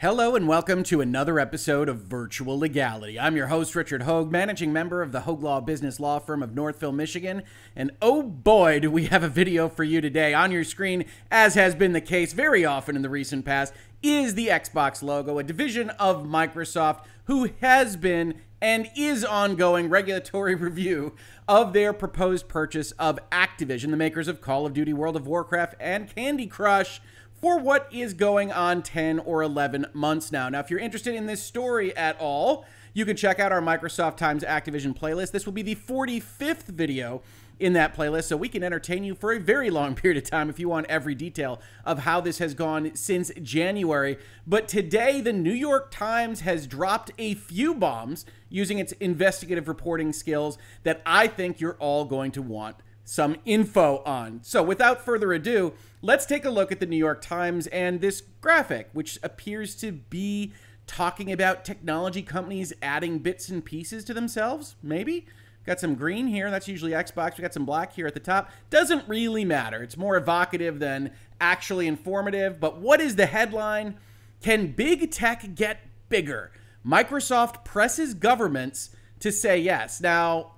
Hello and welcome to another episode of Virtual Legality. I'm your host, Richard Hoeg, managing member of the Hoeg Law Business Law Firm of Northville, Michigan. And oh boy, do we have a video for you today. On your screen, as has been the case very often in the recent past, is the Xbox logo, a division of Microsoft who has been and is ongoing regulatory review of their proposed purchase of Activision, the makers of Call of Duty, World of Warcraft, and Candy Crush for what is going on 10 or 11 months now. Now, if you're interested in this story at all, you can check out our Microsoft Times Activision playlist. This will be the 45th video in that playlist, so we can entertain you for a very long period of time if you want every detail of how this has gone since January. But today, the New York Times has dropped a few bombs using its investigative reporting skills that I think you're all going to want some info on. So, without further ado, let's take a look at the New York Times and this graphic, which appears to be talking about technology companies adding bits and pieces to themselves. Maybe. Got some green here. That's usually Xbox. We got some black here at the top. Doesn't really matter. It's more evocative than actually informative. But what is the headline? Can big tech get bigger? Microsoft presses governments to say yes. Now,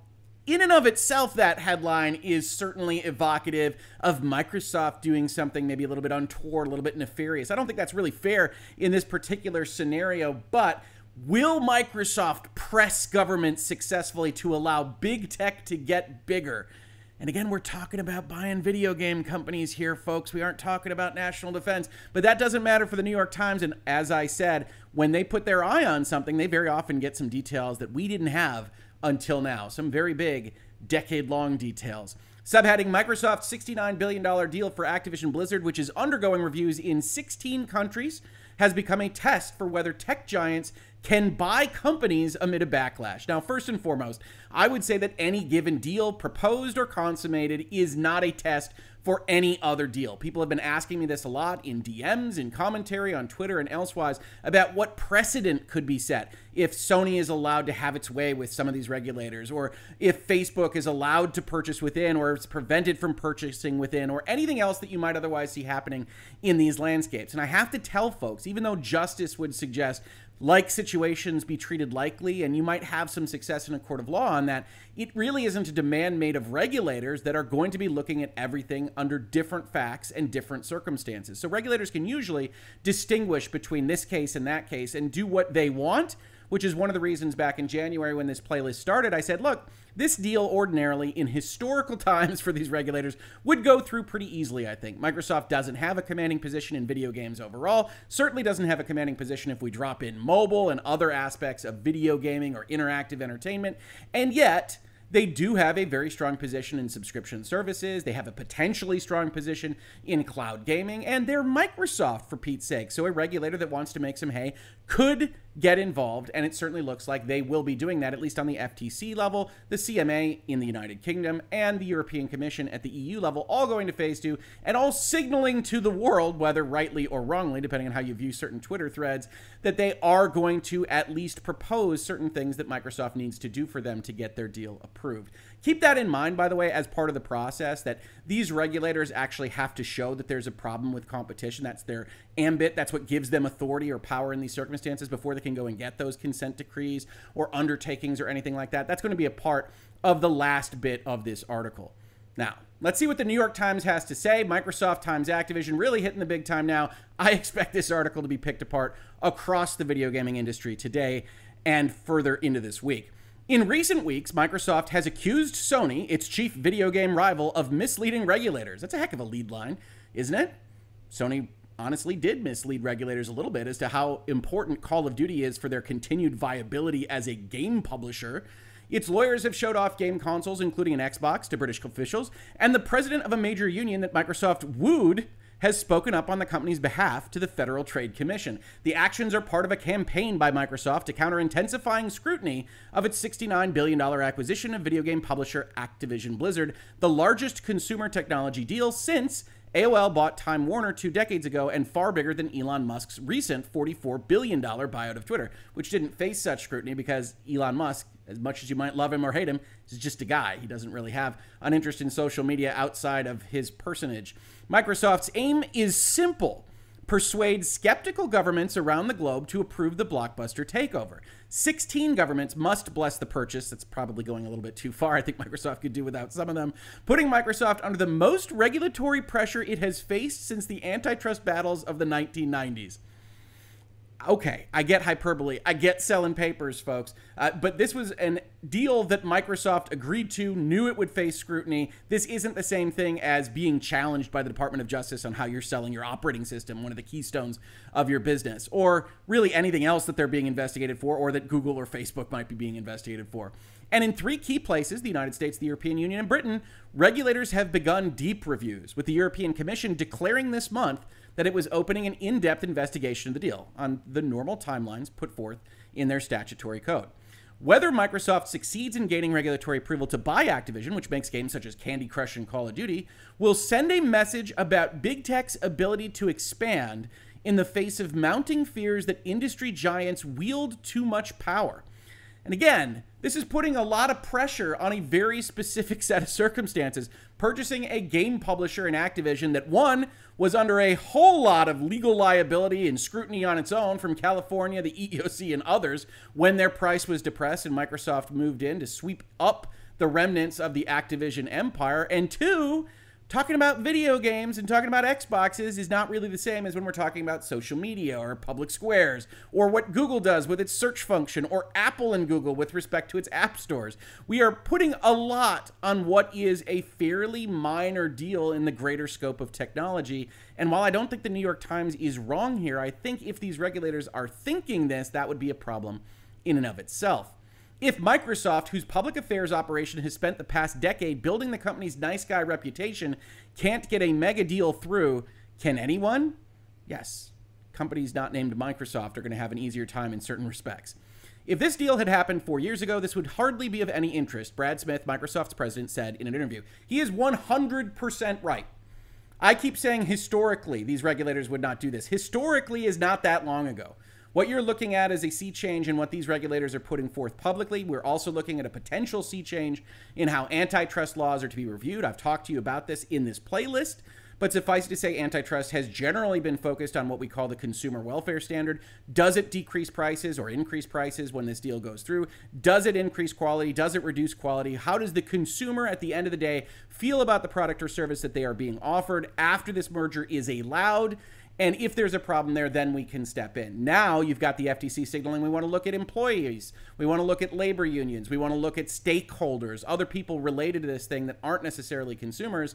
in and of itself, that headline is certainly evocative of Microsoft doing something maybe a little bit untoward, a little bit nefarious. I don't think that's really fair in this particular scenario, but will Microsoft press government successfully to allow big tech to get bigger? And again, we're talking about buying video game companies here, folks. We aren't talking about national defense, but that doesn't matter for the New York Times. And as I said, when they put their eye on something, they very often get some details that we didn't have until now. Some very big, decade long details. Subheading Microsoft's $69 billion deal for Activision Blizzard, which is undergoing reviews in 16 countries, has become a test for whether tech giants can buy companies amid a backlash. Now, first and foremost, I would say that any given deal, proposed or consummated, is not a test for any other deal. People have been asking me this a lot in DMs, in commentary on Twitter and elsewise about what precedent could be set if Sony is allowed to have its way with some of these regulators, or if Facebook is allowed to purchase within, or is prevented from purchasing within, or anything else that you might otherwise see happening in these landscapes. And I have to tell folks, even though justice would suggest like situations be treated likely, and you might have some success in a court of law on that. It really isn't a demand made of regulators that are going to be looking at everything under different facts and different circumstances. So regulators can usually distinguish between this case and that case and do what they want which is one of the reasons back in January when this playlist started, I said, look, this deal ordinarily in historical times for these regulators would go through pretty easily, I think. Microsoft doesn't have a commanding position in video games overall, certainly doesn't have a commanding position if we drop in mobile and other aspects of video gaming or interactive entertainment. And yet, they do have a very strong position in subscription services. They have a potentially strong position in cloud gaming, and they're Microsoft for Pete's sake. So a regulator that wants to make some hay could get involved, and it certainly looks like they will be doing that, at least on the FTC level, the CMA in the United Kingdom, and the European Commission at the EU level, all going to phase two, and all signaling to the world, whether rightly or wrongly, depending on how you view certain Twitter threads, that they are going to at least propose certain things that Microsoft needs to do for them to get their deal approved. Keep that in mind, by the way, as part of the process that these regulators actually have to show that there's a problem with competition. That's their ambit. That's what gives them authority or power in these circumstances before they can go and get those consent decrees or undertakings or anything like that. That's going to be a part of the last bit of this article. Now, let's see what the New York Times has to say. Microsoft times Activision really hitting the big time now. I expect this article to be picked apart across the video gaming industry today and further into this week. In recent weeks, Microsoft has accused Sony, its chief video game rival, of misleading regulators. That's a heck of a lead line, isn't it? Sony honestly did mislead regulators a little bit as to how important Call of Duty is for their continued viability as a game publisher. Its lawyers have showed off game consoles, including an Xbox, to British officials, and the president of a major union that Microsoft wooed has spoken up on the company's behalf to the Federal Trade Commission. The actions are part of a campaign by Microsoft to counter intensifying scrutiny of its $69 billion acquisition of video game publisher Activision Blizzard, the largest consumer technology deal since AOL bought Time Warner two decades ago and far bigger than Elon Musk's recent $44 billion buyout of Twitter, which didn't face such scrutiny because Elon Musk, as much as you might love him or hate him, is just a guy. He doesn't really have an interest in social media outside of his personage. Microsoft's aim is simple persuade skeptical governments around the globe to approve the blockbuster takeover. 16 governments must bless the purchase. That's probably going a little bit too far. I think Microsoft could do without some of them, putting Microsoft under the most regulatory pressure it has faced since the antitrust battles of the 1990s okay, I get hyperbole. I get selling papers, folks. Uh, but this was a deal that Microsoft agreed to, knew it would face scrutiny. This isn't the same thing as being challenged by the Department of Justice on how you're selling your operating system, one of the keystones of your business, or really anything else that they're being investigated for, or that Google or Facebook might be being investigated for. And in three key places, the United States, the European Union, and Britain, regulators have begun deep reviews, with the European Commission declaring this month that it was opening an in depth investigation of the deal on the normal timelines put forth in their statutory code. Whether Microsoft succeeds in gaining regulatory approval to buy Activision, which makes games such as Candy Crush and Call of Duty, will send a message about big tech's ability to expand in the face of mounting fears that industry giants wield too much power. And again, this is putting a lot of pressure on a very specific set of circumstances. Purchasing a game publisher in Activision that, one, was under a whole lot of legal liability and scrutiny on its own from California, the EEOC, and others when their price was depressed and Microsoft moved in to sweep up the remnants of the Activision empire. And two, talking about video games and talking about Xboxes is not really the same as when we're talking about social media or public squares or what Google does with its search function or Apple and Google with respect to its app stores. We are putting a lot on what is a fairly minor deal in the greater scope of technology. And while I don't think the New York Times is wrong here, I think if these regulators are thinking this, that would be a problem in and of itself. If Microsoft, whose public affairs operation has spent the past decade building the company's nice guy reputation, can't get a mega deal through, can anyone? Yes. Companies not named Microsoft are going to have an easier time in certain respects. If this deal had happened four years ago, this would hardly be of any interest, Brad Smith, Microsoft's president, said in an interview. He is 100% right. I keep saying historically, these regulators would not do this. Historically is not that long ago. What you're looking at is a sea change in what these regulators are putting forth publicly. We're also looking at a potential sea change in how antitrust laws are to be reviewed. I've talked to you about this in this playlist. But suffice to say, antitrust has generally been focused on what we call the consumer welfare standard. Does it decrease prices or increase prices when this deal goes through? Does it increase quality? Does it reduce quality? How does the consumer at the end of the day feel about the product or service that they are being offered after this merger is allowed? And if there's a problem there, then we can step in. Now you've got the FTC signaling we want to look at employees, we want to look at labor unions, we want to look at stakeholders, other people related to this thing that aren't necessarily consumers.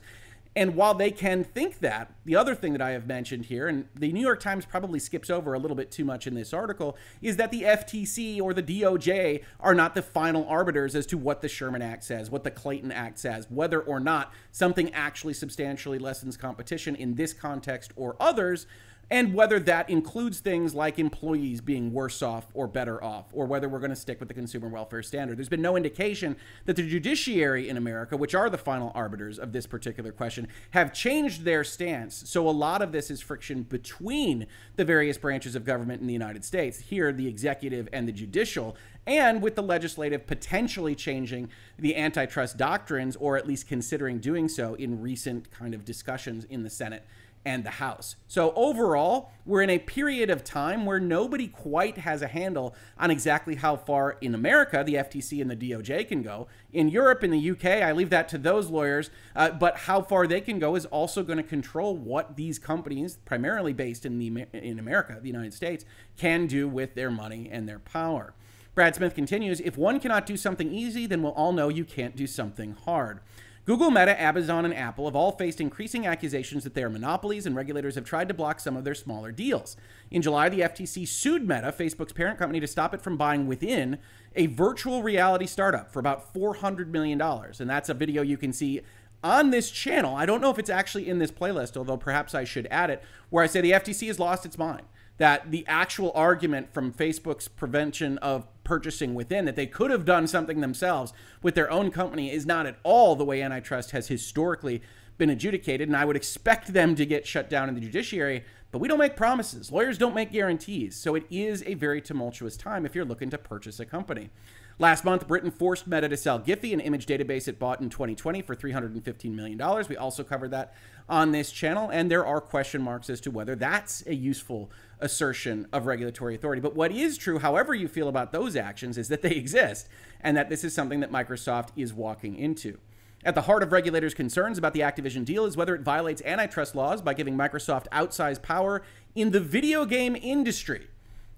And while they can think that, the other thing that I have mentioned here, and the New York Times probably skips over a little bit too much in this article, is that the FTC or the DOJ are not the final arbiters as to what the Sherman Act says, what the Clayton Act says, whether or not something actually substantially lessens competition in this context or others and whether that includes things like employees being worse off or better off, or whether we're going to stick with the consumer welfare standard. There's been no indication that the judiciary in America, which are the final arbiters of this particular question, have changed their stance. So a lot of this is friction between the various branches of government in the United States, here, the executive and the judicial, and with the legislative potentially changing the antitrust doctrines, or at least considering doing so in recent kind of discussions in the Senate and the House. So overall, we're in a period of time where nobody quite has a handle on exactly how far in America the FTC and the DOJ can go. In Europe and the UK, I leave that to those lawyers, uh, but how far they can go is also going to control what these companies, primarily based in the in America, the United States, can do with their money and their power. Brad Smith continues, if one cannot do something easy, then we'll all know you can't do something hard. Google, Meta, Amazon, and Apple have all faced increasing accusations that they are monopolies, and regulators have tried to block some of their smaller deals. In July, the FTC sued Meta, Facebook's parent company, to stop it from buying Within, a virtual reality startup, for about $400 million. And that's a video you can see on this channel. I don't know if it's actually in this playlist, although perhaps I should add it, where I say the FTC has lost its mind that the actual argument from Facebook's prevention of purchasing within, that they could have done something themselves with their own company, is not at all the way antitrust has historically been adjudicated. And I would expect them to get shut down in the judiciary But we don't make promises. Lawyers don't make guarantees. So it is a very tumultuous time if you're looking to purchase a company. Last month, Britain forced Meta to sell Giphy, an image database it bought in 2020 for $315 million. We also covered that on this channel, and there are question marks as to whether that's a useful assertion of regulatory authority. But what is true, however you feel about those actions, is that they exist and that this is something that Microsoft is walking into. At the heart of regulators' concerns about the Activision deal is whether it violates antitrust laws by giving Microsoft outsized power in the video game industry.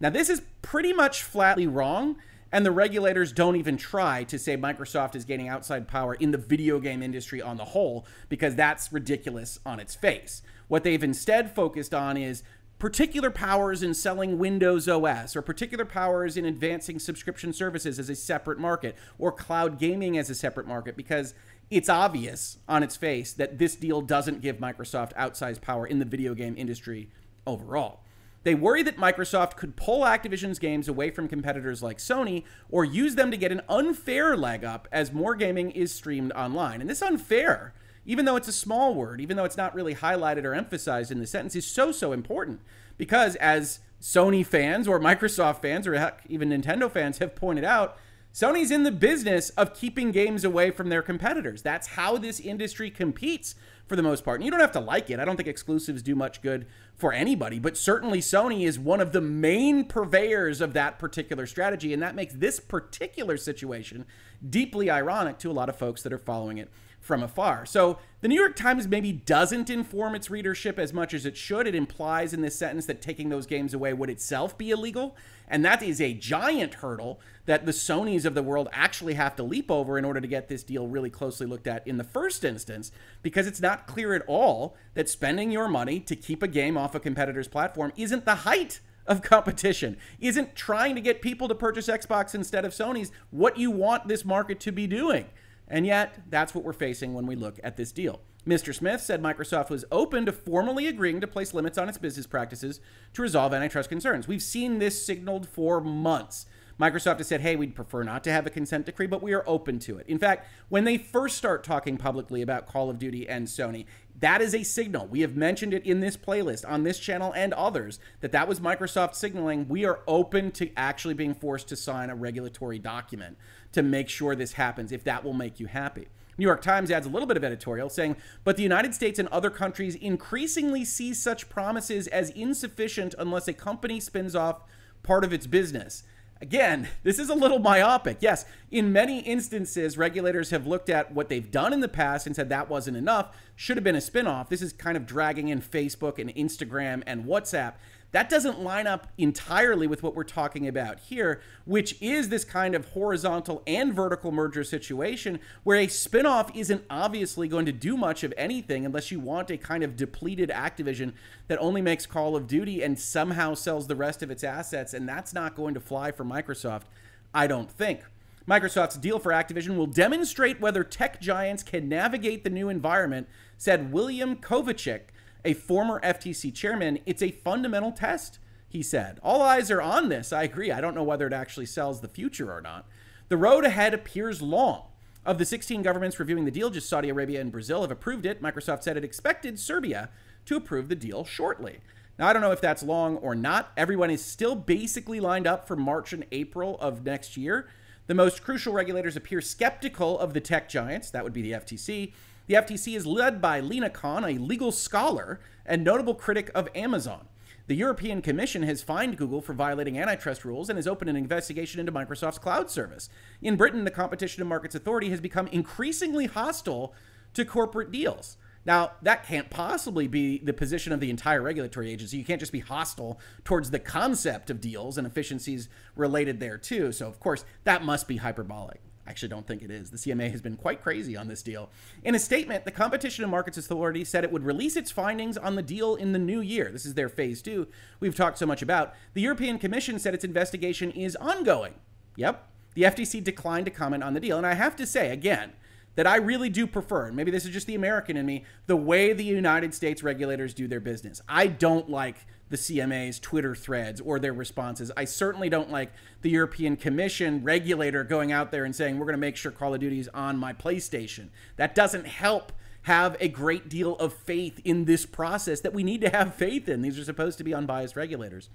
Now, this is pretty much flatly wrong, and the regulators don't even try to say Microsoft is gaining outside power in the video game industry on the whole, because that's ridiculous on its face. What they've instead focused on is particular powers in selling Windows OS, or particular powers in advancing subscription services as a separate market, or cloud gaming as a separate market, because it's obvious on its face that this deal doesn't give Microsoft outsized power in the video game industry overall. They worry that Microsoft could pull Activision's games away from competitors like Sony or use them to get an unfair leg up as more gaming is streamed online. And this unfair, even though it's a small word, even though it's not really highlighted or emphasized in the sentence, is so, so important. Because as Sony fans or Microsoft fans or heck, even Nintendo fans have pointed out, Sony's in the business of keeping games away from their competitors. That's how this industry competes for the most part. And you don't have to like it. I don't think exclusives do much good for anybody, but certainly Sony is one of the main purveyors of that particular strategy. And that makes this particular situation deeply ironic to a lot of folks that are following it from afar. So the New York Times maybe doesn't inform its readership as much as it should. It implies in this sentence that taking those games away would itself be illegal. And that is a giant hurdle that the Sonys of the world actually have to leap over in order to get this deal really closely looked at in the first instance, because it's not clear at all that spending your money to keep a game off a competitor's platform isn't the height of competition, isn't trying to get people to purchase Xbox instead of Sony's what you want this market to be doing. And yet, that's what we're facing when we look at this deal. Mr. Smith said Microsoft was open to formally agreeing to place limits on its business practices to resolve antitrust concerns. We've seen this signaled for months. Microsoft has said, hey, we'd prefer not to have a consent decree, but we are open to it. In fact, when they first start talking publicly about Call of Duty and Sony, that is a signal. We have mentioned it in this playlist, on this channel, and others, that that was Microsoft signaling we are open to actually being forced to sign a regulatory document to make sure this happens, if that will make you happy. New York Times adds a little bit of editorial saying, but the United States and other countries increasingly see such promises as insufficient unless a company spins off part of its business. Again, this is a little myopic. Yes, in many instances, regulators have looked at what they've done in the past and said that wasn't enough, should have been a spinoff. This is kind of dragging in Facebook and Instagram and WhatsApp. That doesn't line up entirely with what we're talking about here, which is this kind of horizontal and vertical merger situation where a spinoff isn't obviously going to do much of anything unless you want a kind of depleted Activision that only makes Call of Duty and somehow sells the rest of its assets. And that's not going to fly for Microsoft, I don't think. Microsoft's deal for Activision will demonstrate whether tech giants can navigate the new environment, said William Kovacic a former FTC chairman, it's a fundamental test, he said. All eyes are on this. I agree. I don't know whether it actually sells the future or not. The road ahead appears long. Of the 16 governments reviewing the deal, just Saudi Arabia and Brazil have approved it. Microsoft said it expected Serbia to approve the deal shortly. Now, I don't know if that's long or not. Everyone is still basically lined up for March and April of next year. The most crucial regulators appear skeptical of the tech giants, that would be the FTC, the FTC is led by Lina Khan, a legal scholar and notable critic of Amazon. The European Commission has fined Google for violating antitrust rules and has opened an investigation into Microsoft's cloud service. In Britain, the Competition and Markets Authority has become increasingly hostile to corporate deals. Now, that can't possibly be the position of the entire regulatory agency. You can't just be hostile towards the concept of deals and efficiencies related there, too. So, of course, that must be hyperbolic. Actually don't think it is. The CMA has been quite crazy on this deal. In a statement, the Competition and Markets Authority said it would release its findings on the deal in the new year. This is their phase two we've talked so much about. The European Commission said its investigation is ongoing. Yep. The FTC declined to comment on the deal. And I have to say, again, that I really do prefer, and maybe this is just the American in me, the way the United States regulators do their business. I don't like the CMA's Twitter threads or their responses. I certainly don't like the European Commission regulator going out there and saying, we're going to make sure Call of Duty is on my PlayStation. That doesn't help have a great deal of faith in this process that we need to have faith in. These are supposed to be unbiased regulators.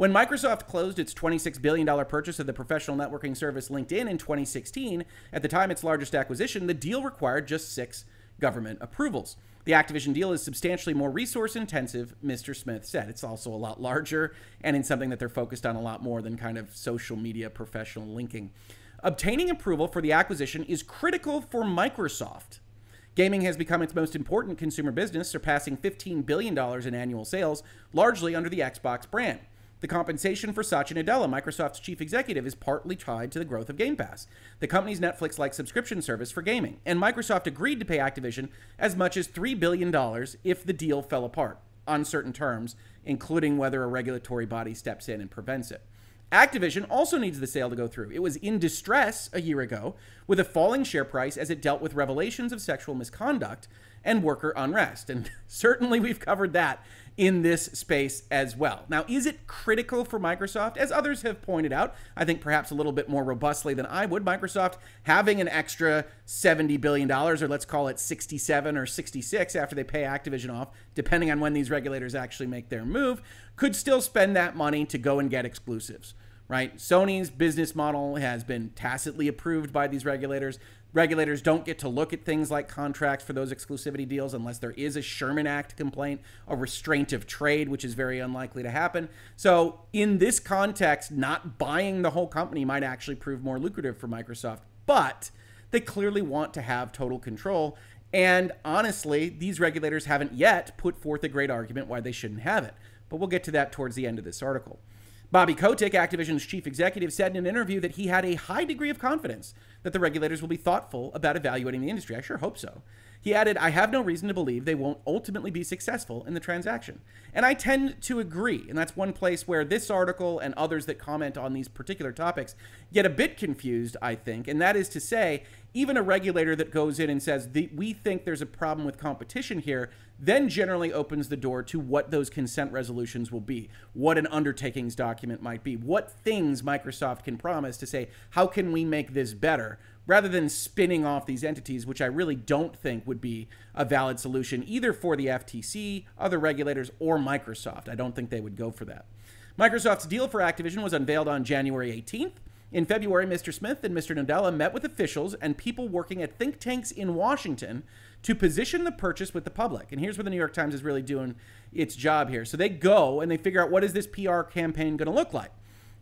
When Microsoft closed its $26 billion purchase of the professional networking service LinkedIn in 2016, at the time its largest acquisition, the deal required just six government approvals. The Activision deal is substantially more resource intensive, Mr. Smith said. It's also a lot larger and in something that they're focused on a lot more than kind of social media professional linking. Obtaining approval for the acquisition is critical for Microsoft. Gaming has become its most important consumer business, surpassing $15 billion in annual sales, largely under the Xbox brand. The compensation for Satya Nadella, Microsoft's chief executive, is partly tied to the growth of Game Pass, the company's Netflix like subscription service for gaming. And Microsoft agreed to pay Activision as much as $3 billion if the deal fell apart on certain terms, including whether a regulatory body steps in and prevents it. Activision also needs the sale to go through. It was in distress a year ago with a falling share price as it dealt with revelations of sexual misconduct and worker unrest. And certainly we've covered that in this space as well. Now, is it critical for Microsoft? As others have pointed out, I think perhaps a little bit more robustly than I would, Microsoft having an extra $70 billion, or let's call it 67 or 66 after they pay Activision off, depending on when these regulators actually make their move, could still spend that money to go and get exclusives right? Sony's business model has been tacitly approved by these regulators. Regulators don't get to look at things like contracts for those exclusivity deals unless there is a Sherman Act complaint, a restraint of trade, which is very unlikely to happen. So, in this context, not buying the whole company might actually prove more lucrative for Microsoft. But they clearly want to have total control. And honestly, these regulators haven't yet put forth a great argument why they shouldn't have it. But we'll get to that towards the end of this article. Bobby Kotick, Activision's chief executive, said in an interview that he had a high degree of confidence that the regulators will be thoughtful about evaluating the industry. I sure hope so. He added, I have no reason to believe they won't ultimately be successful in the transaction. And I tend to agree. And that's one place where this article and others that comment on these particular topics get a bit confused, I think. And that is to say, even a regulator that goes in and says, we think there's a problem with competition here, then generally opens the door to what those consent resolutions will be, what an undertakings document might be, what things Microsoft can promise to say, how can we make this better? Rather than spinning off these entities, which I really don't think would be a valid solution either for the FTC, other regulators, or Microsoft. I don't think they would go for that. Microsoft's deal for Activision was unveiled on January 18th. In February, Mr. Smith and Mr. Nadella met with officials and people working at think tanks in Washington to position the purchase with the public. And here's where the New York Times is really doing its job here. So they go and they figure out what is this PR campaign going to look like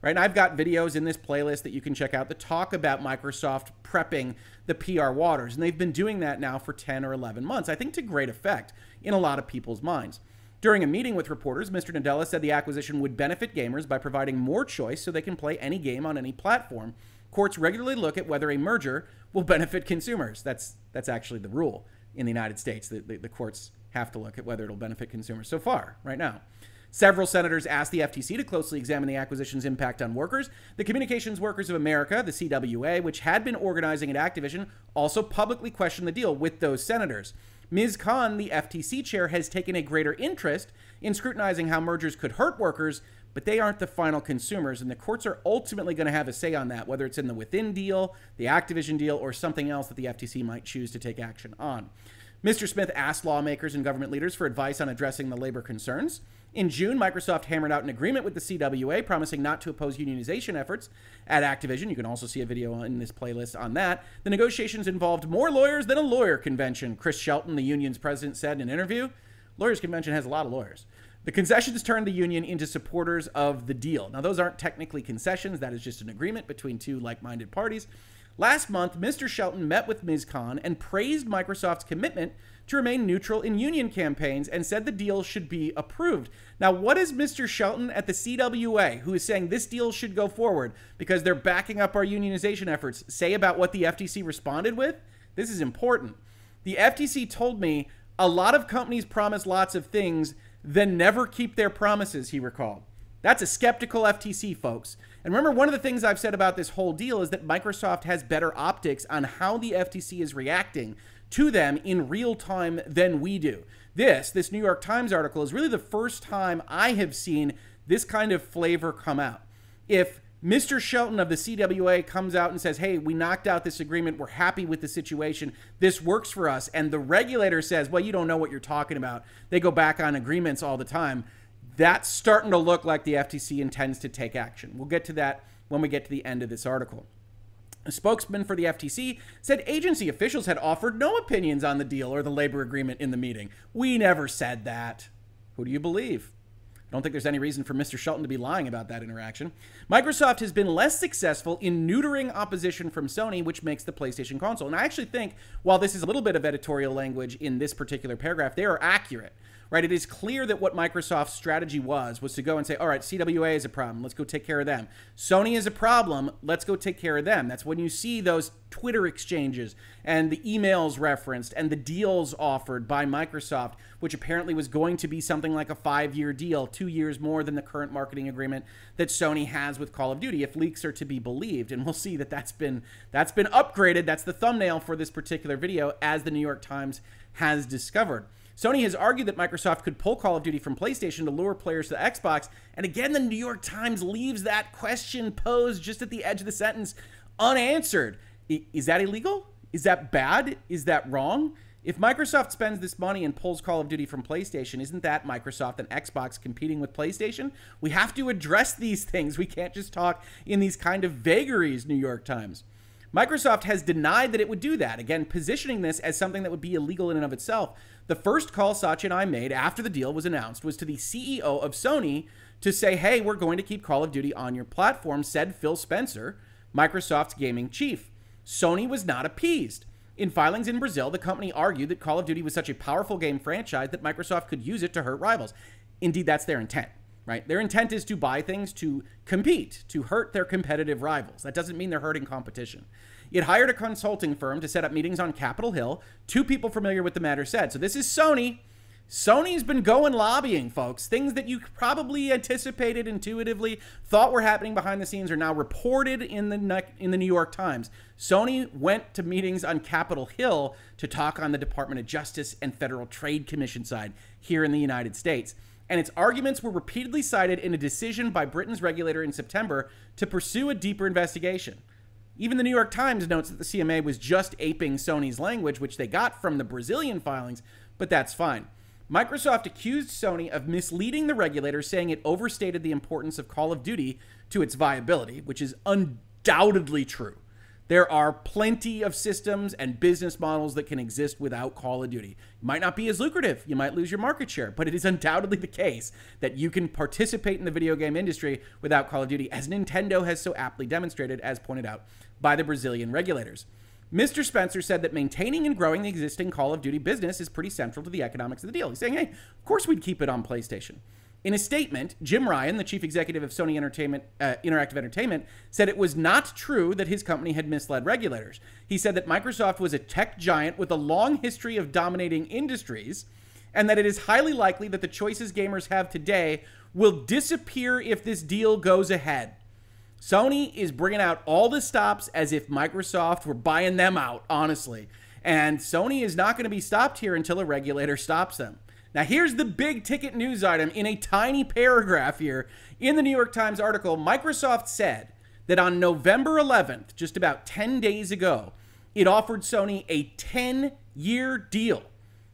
right? And I've got videos in this playlist that you can check out that talk about Microsoft prepping the PR waters. And they've been doing that now for 10 or 11 months, I think to great effect in a lot of people's minds. During a meeting with reporters, Mr. Nadella said the acquisition would benefit gamers by providing more choice so they can play any game on any platform. Courts regularly look at whether a merger will benefit consumers. That's that's actually the rule in the United States. The, the, the courts have to look at whether it'll benefit consumers so far, right now. Several senators asked the FTC to closely examine the acquisition's impact on workers. The Communications Workers of America, the CWA, which had been organizing at Activision, also publicly questioned the deal with those senators. Ms. Khan, the FTC chair, has taken a greater interest in scrutinizing how mergers could hurt workers, but they aren't the final consumers, and the courts are ultimately going to have a say on that, whether it's in the within deal, the Activision deal, or something else that the FTC might choose to take action on. Mr. Smith asked lawmakers and government leaders for advice on addressing the labor concerns. In June, Microsoft hammered out an agreement with the CWA promising not to oppose unionization efforts at Activision. You can also see a video in this playlist on that. The negotiations involved more lawyers than a lawyer convention, Chris Shelton, the union's president, said in an interview. Lawyers Convention has a lot of lawyers. The concessions turned the union into supporters of the deal. Now, those aren't technically concessions, that is just an agreement between two like minded parties. Last month, Mr. Shelton met with Ms. Khan and praised Microsoft's commitment to remain neutral in union campaigns and said the deal should be approved. Now, what is Mr. Shelton at the CWA, who is saying this deal should go forward because they're backing up our unionization efforts, say about what the FTC responded with? This is important. The FTC told me a lot of companies promise lots of things, then never keep their promises, he recalled. That's a skeptical FTC, folks. And remember, one of the things I've said about this whole deal is that Microsoft has better optics on how the FTC is reacting to them in real time than we do. This, this New York Times article, is really the first time I have seen this kind of flavor come out. If Mr. Shelton of the CWA comes out and says, Hey, we knocked out this agreement. We're happy with the situation. This works for us. And the regulator says, Well, you don't know what you're talking about. They go back on agreements all the time. That's starting to look like the FTC intends to take action. We'll get to that when we get to the end of this article. A spokesman for the FTC said agency officials had offered no opinions on the deal or the labor agreement in the meeting. We never said that. Who do you believe? I don't think there's any reason for Mr. Shelton to be lying about that interaction. Microsoft has been less successful in neutering opposition from Sony, which makes the PlayStation console. And I actually think, while this is a little bit of editorial language in this particular paragraph, they are accurate right? It is clear that what Microsoft's strategy was was to go and say, all right, CWA is a problem. Let's go take care of them. Sony is a problem. Let's go take care of them. That's when you see those Twitter exchanges and the emails referenced and the deals offered by Microsoft, which apparently was going to be something like a five year deal, two years more than the current marketing agreement that Sony has with Call of Duty, if leaks are to be believed. And we'll see that that's been that's been upgraded. That's the thumbnail for this particular video, as the New York Times has discovered. Sony has argued that Microsoft could pull Call of Duty from PlayStation to lure players to the Xbox. And again, the New York Times leaves that question posed just at the edge of the sentence unanswered. Is that illegal? Is that bad? Is that wrong? If Microsoft spends this money and pulls Call of Duty from PlayStation, isn't that Microsoft and Xbox competing with PlayStation? We have to address these things. We can't just talk in these kind of vagaries, New York Times. Microsoft has denied that it would do that, again, positioning this as something that would be illegal in and of itself. The first call Satya and I made after the deal was announced was to the CEO of Sony to say, hey, we're going to keep Call of Duty on your platform, said Phil Spencer, Microsoft's gaming chief. Sony was not appeased. In filings in Brazil, the company argued that Call of Duty was such a powerful game franchise that Microsoft could use it to hurt rivals. Indeed, that's their intent, right? Their intent is to buy things to compete, to hurt their competitive rivals. That doesn't mean they're hurting competition. It hired a consulting firm to set up meetings on Capitol Hill. Two people familiar with the matter said. So this is Sony. Sony's been going lobbying, folks. Things that you probably anticipated intuitively, thought were happening behind the scenes, are now reported in the in the New York Times. Sony went to meetings on Capitol Hill to talk on the Department of Justice and Federal Trade Commission side here in the United States. And its arguments were repeatedly cited in a decision by Britain's regulator in September to pursue a deeper investigation. Even the New York Times notes that the CMA was just aping Sony's language, which they got from the Brazilian filings, but that's fine. Microsoft accused Sony of misleading the regulator, saying it overstated the importance of Call of Duty to its viability, which is undoubtedly true. There are plenty of systems and business models that can exist without Call of Duty. It might not be as lucrative, you might lose your market share, but it is undoubtedly the case that you can participate in the video game industry without Call of Duty, as Nintendo has so aptly demonstrated, as pointed out by the Brazilian regulators. Mr. Spencer said that maintaining and growing the existing Call of Duty business is pretty central to the economics of the deal. He's saying, hey, of course we'd keep it on PlayStation. In a statement, Jim Ryan, the chief executive of Sony Entertainment, uh, Interactive Entertainment, said it was not true that his company had misled regulators. He said that Microsoft was a tech giant with a long history of dominating industries, and that it is highly likely that the choices gamers have today will disappear if this deal goes ahead. Sony is bringing out all the stops as if Microsoft were buying them out, honestly. And Sony is not going to be stopped here until a regulator stops them. Now, here's the big ticket news item in a tiny paragraph here in the New York Times article. Microsoft said that on November 11th, just about 10 days ago, it offered Sony a 10 year deal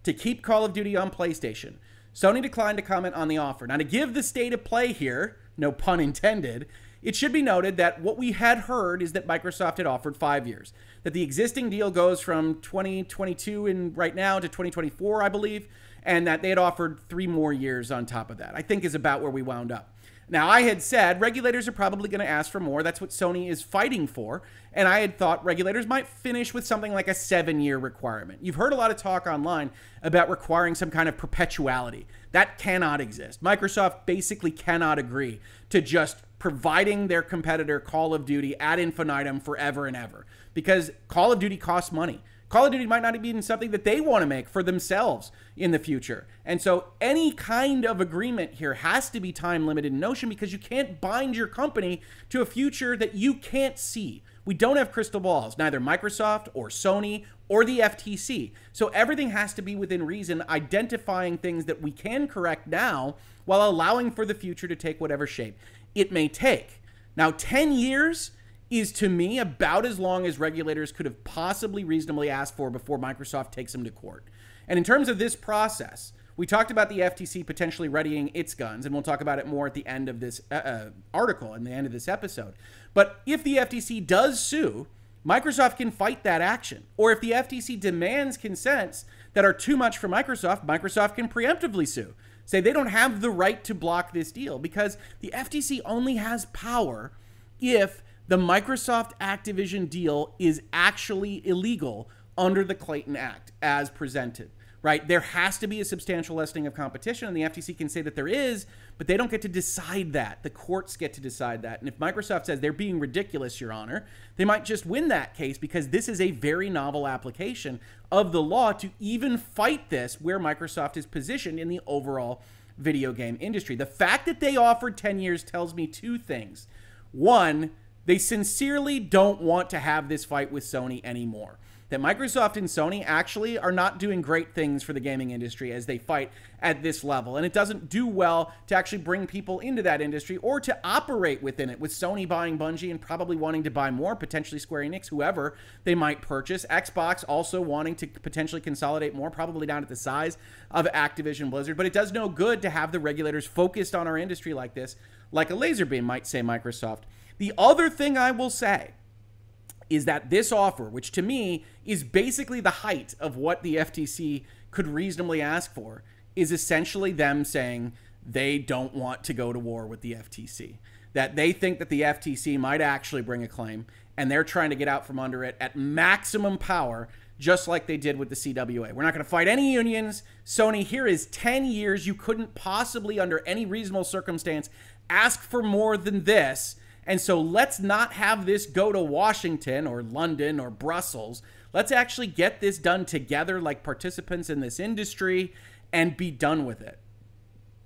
to keep Call of Duty on PlayStation. Sony declined to comment on the offer. Now, to give the state of play here, no pun intended, it should be noted that what we had heard is that Microsoft had offered five years, that the existing deal goes from 2022 and right now to 2024, I believe, and that they had offered three more years on top of that. I think is about where we wound up. Now, I had said regulators are probably going to ask for more. That's what Sony is fighting for. And I had thought regulators might finish with something like a seven year requirement. You've heard a lot of talk online about requiring some kind of perpetuality. That cannot exist. Microsoft basically cannot agree to just providing their competitor Call of Duty ad infinitum forever and ever because Call of Duty costs money. Call of Duty might not be something that they want to make for themselves in the future. And so any kind of agreement here has to be time limited in notion because you can't bind your company to a future that you can't see. We don't have crystal balls, neither Microsoft or Sony or the FTC. So everything has to be within reason, identifying things that we can correct now while allowing for the future to take whatever shape it may take. Now, 10 years is to me about as long as regulators could have possibly reasonably asked for before Microsoft takes them to court. And in terms of this process, we talked about the FTC potentially readying its guns, and we'll talk about it more at the end of this uh, uh, article and the end of this episode. But if the FTC does sue, Microsoft can fight that action. Or if the FTC demands consents that are too much for Microsoft, Microsoft can preemptively sue. Say they don't have the right to block this deal because the FTC only has power if the Microsoft Activision deal is actually illegal under the Clayton Act as presented right? There has to be a substantial lessening of competition, and the FTC can say that there is, but they don't get to decide that. The courts get to decide that. And if Microsoft says they're being ridiculous, Your Honor, they might just win that case because this is a very novel application of the law to even fight this where Microsoft is positioned in the overall video game industry. The fact that they offered 10 years tells me two things. One, they sincerely don't want to have this fight with Sony anymore that Microsoft and Sony actually are not doing great things for the gaming industry as they fight at this level. And it doesn't do well to actually bring people into that industry or to operate within it, with Sony buying Bungie and probably wanting to buy more, potentially Square Enix, whoever they might purchase. Xbox also wanting to potentially consolidate more, probably down at the size of Activision Blizzard. But it does no good to have the regulators focused on our industry like this, like a laser beam might say Microsoft. The other thing I will say is that this offer, which to me is basically the height of what the FTC could reasonably ask for, is essentially them saying they don't want to go to war with the FTC. That they think that the FTC might actually bring a claim and they're trying to get out from under it at maximum power, just like they did with the CWA. We're not going to fight any unions. Sony, here is 10 years. You couldn't possibly, under any reasonable circumstance, ask for more than this and so let's not have this go to Washington or London or Brussels. Let's actually get this done together like participants in this industry and be done with it.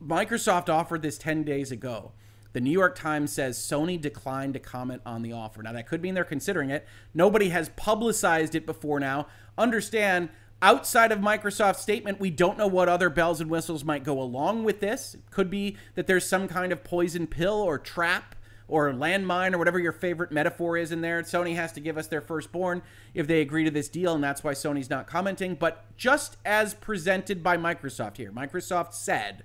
Microsoft offered this 10 days ago. The New York Times says Sony declined to comment on the offer. Now, that could mean they're considering it. Nobody has publicized it before now. Understand, outside of Microsoft's statement, we don't know what other bells and whistles might go along with this. It could be that there's some kind of poison pill or trap or landmine or whatever your favorite metaphor is in there. Sony has to give us their firstborn if they agree to this deal, and that's why Sony's not commenting. But just as presented by Microsoft here, Microsoft said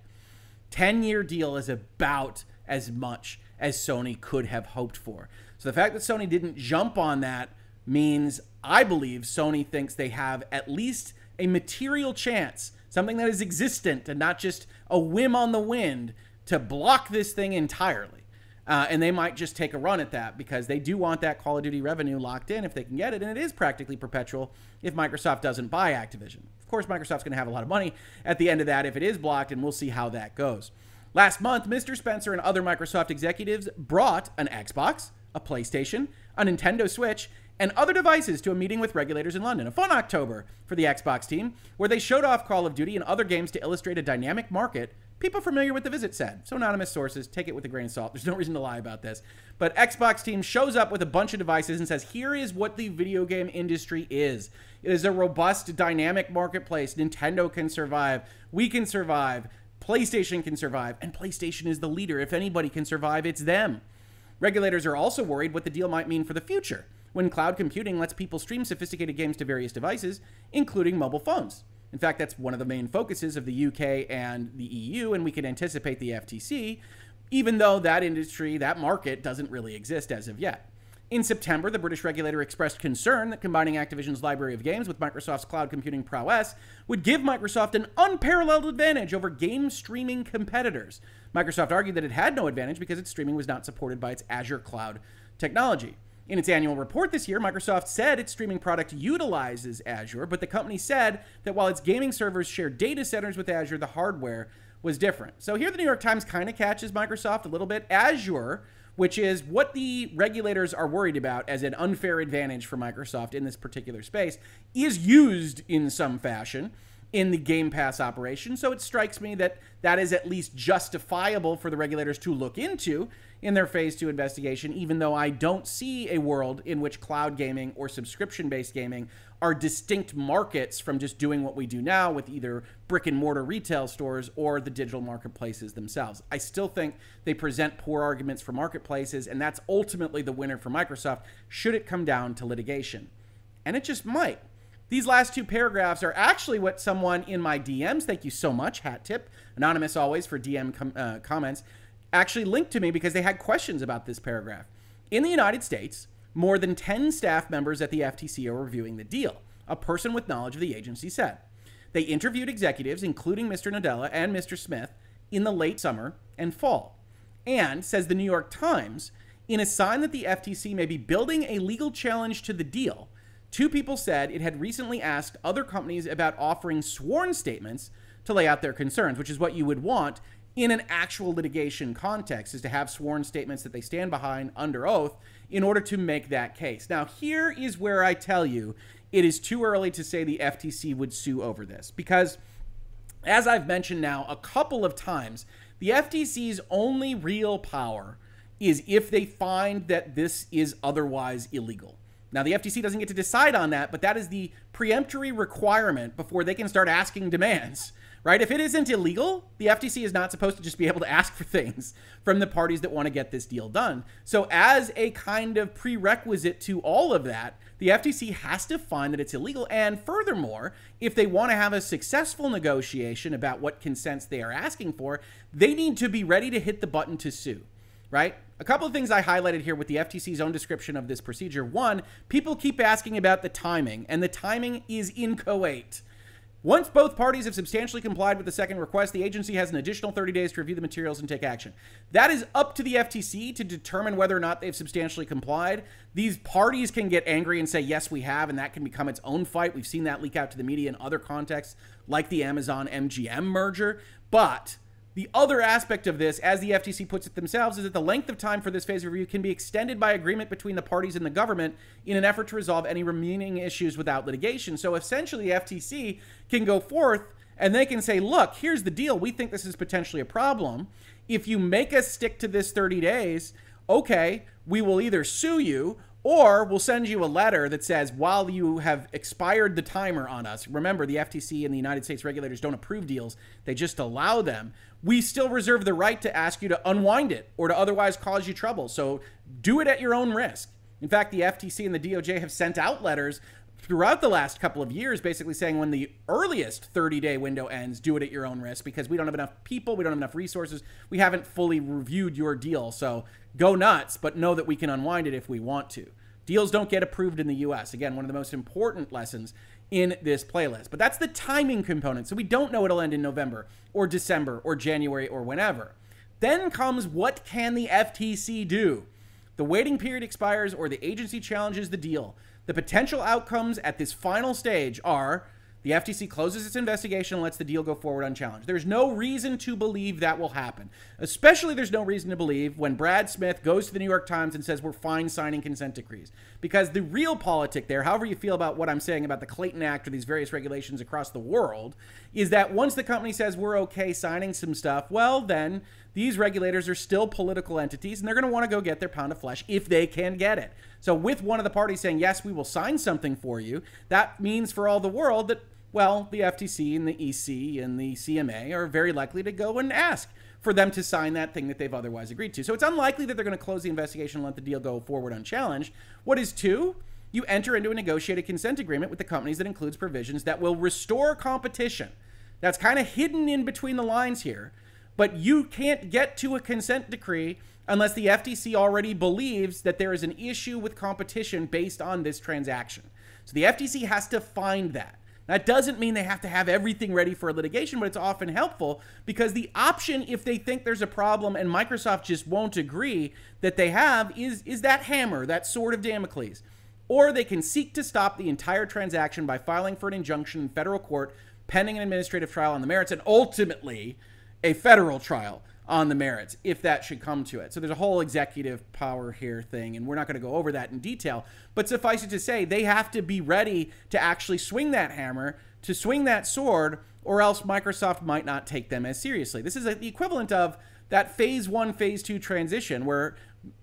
10 year deal is about as much as Sony could have hoped for. So the fact that Sony didn't jump on that means I believe Sony thinks they have at least a material chance, something that is existent and not just a whim on the wind, to block this thing entirely. Uh, and they might just take a run at that because they do want that Call of Duty revenue locked in if they can get it. And it is practically perpetual if Microsoft doesn't buy Activision. Of course, Microsoft's going to have a lot of money at the end of that if it is blocked, and we'll see how that goes. Last month, Mr. Spencer and other Microsoft executives brought an Xbox, a PlayStation, a Nintendo Switch, and other devices to a meeting with regulators in London. A fun October for the Xbox team, where they showed off Call of Duty and other games to illustrate a dynamic market people familiar with the visit said. So anonymous sources, take it with a grain of salt. There's no reason to lie about this. But Xbox team shows up with a bunch of devices and says, "Here is what the video game industry is. It is a robust, dynamic marketplace. Nintendo can survive. We can survive. PlayStation can survive, and PlayStation is the leader. If anybody can survive, it's them." Regulators are also worried what the deal might mean for the future when cloud computing lets people stream sophisticated games to various devices, including mobile phones. In fact, that's one of the main focuses of the UK and the EU, and we can anticipate the FTC, even though that industry, that market, doesn't really exist as of yet. In September, the British regulator expressed concern that combining Activision's library of games with Microsoft's cloud computing prowess would give Microsoft an unparalleled advantage over game streaming competitors. Microsoft argued that it had no advantage because its streaming was not supported by its Azure cloud technology. In its annual report this year, Microsoft said its streaming product utilizes Azure, but the company said that while its gaming servers share data centers with Azure, the hardware was different. So here the New York Times kind of catches Microsoft a little bit. Azure, which is what the regulators are worried about as an unfair advantage for Microsoft in this particular space, is used in some fashion in the Game Pass operation. So it strikes me that that is at least justifiable for the regulators to look into in their phase two investigation, even though I don't see a world in which cloud gaming or subscription based gaming are distinct markets from just doing what we do now with either brick and mortar retail stores or the digital marketplaces themselves. I still think they present poor arguments for marketplaces, and that's ultimately the winner for Microsoft should it come down to litigation. And it just might. These last two paragraphs are actually what someone in my DMs, thank you so much, hat tip, anonymous always for DM com- uh, comments, actually linked to me because they had questions about this paragraph. In the United States, more than 10 staff members at the FTC are reviewing the deal, a person with knowledge of the agency said. They interviewed executives, including Mr. Nadella and Mr. Smith, in the late summer and fall. And, says the New York Times, in a sign that the FTC may be building a legal challenge to the deal, two people said it had recently asked other companies about offering sworn statements to lay out their concerns, which is what you would want in an actual litigation context, is to have sworn statements that they stand behind under oath in order to make that case. Now, here is where I tell you it is too early to say the FTC would sue over this because, as I've mentioned now a couple of times, the FTC's only real power is if they find that this is otherwise illegal. Now, the FTC doesn't get to decide on that, but that is the preemptory requirement before they can start asking demands right? If it isn't illegal, the FTC is not supposed to just be able to ask for things from the parties that want to get this deal done. So, as a kind of prerequisite to all of that, the FTC has to find that it's illegal. And furthermore, if they want to have a successful negotiation about what consents they are asking for, they need to be ready to hit the button to sue, right? A couple of things I highlighted here with the FTC's own description of this procedure. One, people keep asking about the timing, and the timing is in inchoate. Once both parties have substantially complied with the second request, the agency has an additional 30 days to review the materials and take action. That is up to the FTC to determine whether or not they've substantially complied. These parties can get angry and say, yes, we have, and that can become its own fight. We've seen that leak out to the media in other contexts, like the Amazon MGM merger. But the other aspect of this, as the FTC puts it themselves, is that the length of time for this phase of review can be extended by agreement between the parties and the government in an effort to resolve any remaining issues without litigation. So essentially, the FTC can go forth and they can say, look, here's the deal. We think this is potentially a problem. If you make us stick to this 30 days, okay, we will either sue you or we'll send you a letter that says, while you have expired the timer on us, remember the FTC and the United States regulators don't approve deals, they just allow them. We still reserve the right to ask you to unwind it or to otherwise cause you trouble. So do it at your own risk. In fact, the FTC and the DOJ have sent out letters throughout the last couple of years, basically saying when the earliest 30 day window ends, do it at your own risk because we don't have enough people, we don't have enough resources, we haven't fully reviewed your deal. So go nuts, but know that we can unwind it if we want to. Deals don't get approved in the US. Again, one of the most important lessons in this playlist. But that's the timing component. So we don't know it'll end in November or December or January or whenever. Then comes what can the FTC do? The waiting period expires or the agency challenges the deal. The potential outcomes at this final stage are the FTC closes its investigation and lets the deal go forward unchallenged. There's no reason to believe that will happen. Especially, there's no reason to believe when Brad Smith goes to the New York Times and says we're fine signing consent decrees. Because the realpolitik there, however you feel about what I'm saying about the Clayton Act or these various regulations across the world, is that once the company says we're okay signing some stuff, well, then these regulators are still political entities and they're going to want to go get their pound of flesh if they can get it. So, with one of the parties saying, yes, we will sign something for you, that means for all the world that well, the FTC and the EC and the CMA are very likely to go and ask for them to sign that thing that they've otherwise agreed to. So it's unlikely that they're going to close the investigation and let the deal go forward unchallenged. What is two? You enter into a negotiated consent agreement with the companies that includes provisions that will restore competition. That's kind of hidden in between the lines here. But you can't get to a consent decree unless the FTC already believes that there is an issue with competition based on this transaction. So the FTC has to find that. That doesn't mean they have to have everything ready for litigation, but it's often helpful because the option, if they think there's a problem and Microsoft just won't agree that they have, is, is that hammer, that sword of Damocles. Or they can seek to stop the entire transaction by filing for an injunction in federal court pending an administrative trial on the merits and ultimately a federal trial on the merits if that should come to it. So there's a whole executive power here thing, and we're not going to go over that in detail. But suffice it to say, they have to be ready to actually swing that hammer to swing that sword, or else Microsoft might not take them as seriously. This is the equivalent of that phase one, phase two transition where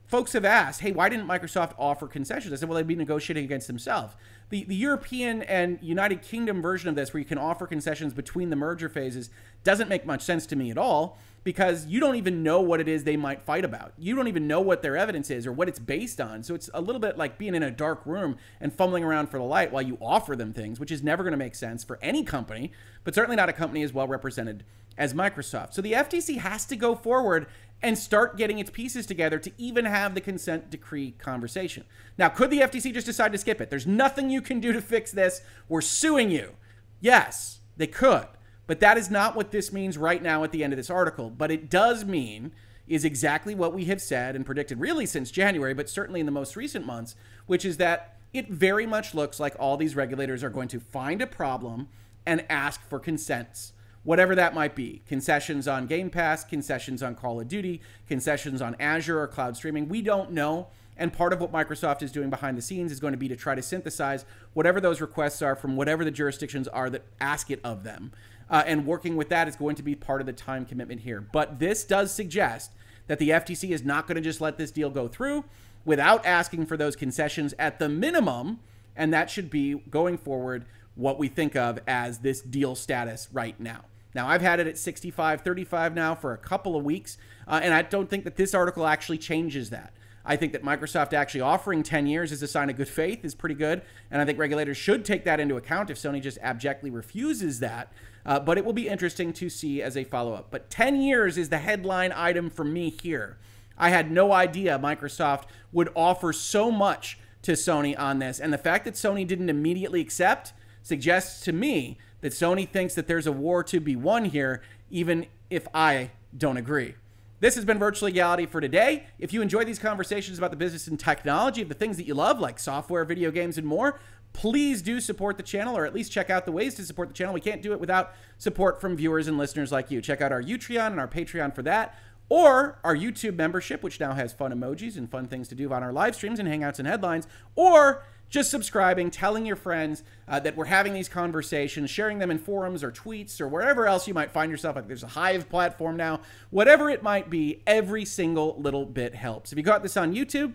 folks have asked, hey, why didn't Microsoft offer concessions? I said, well, they'd be negotiating against themselves. The, the European and United Kingdom version of this, where you can offer concessions between the merger phases, doesn't make much sense to me at all because you don't even know what it is they might fight about. You don't even know what their evidence is or what it's based on. So it's a little bit like being in a dark room and fumbling around for the light while you offer them things, which is never going to make sense for any company, but certainly not a company as well represented as Microsoft. So the FTC has to go forward and start getting its pieces together to even have the consent decree conversation. Now, could the FTC just decide to skip it? There's nothing you can do to fix this. We're suing you. Yes, they could. But that is not what this means right now at the end of this article. But it does mean is exactly what we have said and predicted really since January, but certainly in the most recent months, which is that it very much looks like all these regulators are going to find a problem and ask for consents, whatever that might be. Concessions on Game Pass, concessions on Call of Duty, concessions on Azure or cloud streaming. We don't know. And part of what Microsoft is doing behind the scenes is going to be to try to synthesize whatever those requests are from whatever the jurisdictions are that ask it of them. Uh, and working with that is going to be part of the time commitment here. But this does suggest that the FTC is not going to just let this deal go through without asking for those concessions at the minimum. And that should be going forward what we think of as this deal status right now. Now, I've had it at 65 35 now for a couple of weeks, uh, and I don't think that this article actually changes that. I think that Microsoft actually offering 10 years as a sign of good faith is pretty good. And I think regulators should take that into account if Sony just abjectly refuses that. Uh, but it will be interesting to see as a follow up. But 10 years is the headline item for me here. I had no idea Microsoft would offer so much to Sony on this. And the fact that Sony didn't immediately accept suggests to me that Sony thinks that there's a war to be won here, even if I don't agree. This has been Virtual Legality for today. If you enjoy these conversations about the business and technology of the things that you love, like software, video games, and more, please do support the channel or at least check out the ways to support the channel. We can't do it without support from viewers and listeners like you. Check out our Utreon and our Patreon for that, or our YouTube membership, which now has fun emojis and fun things to do on our live streams and hangouts and headlines, or just subscribing, telling your friends uh, that we're having these conversations, sharing them in forums or tweets or wherever else you might find yourself. Like there's a Hive platform now, whatever it might be, every single little bit helps. If you got this on YouTube,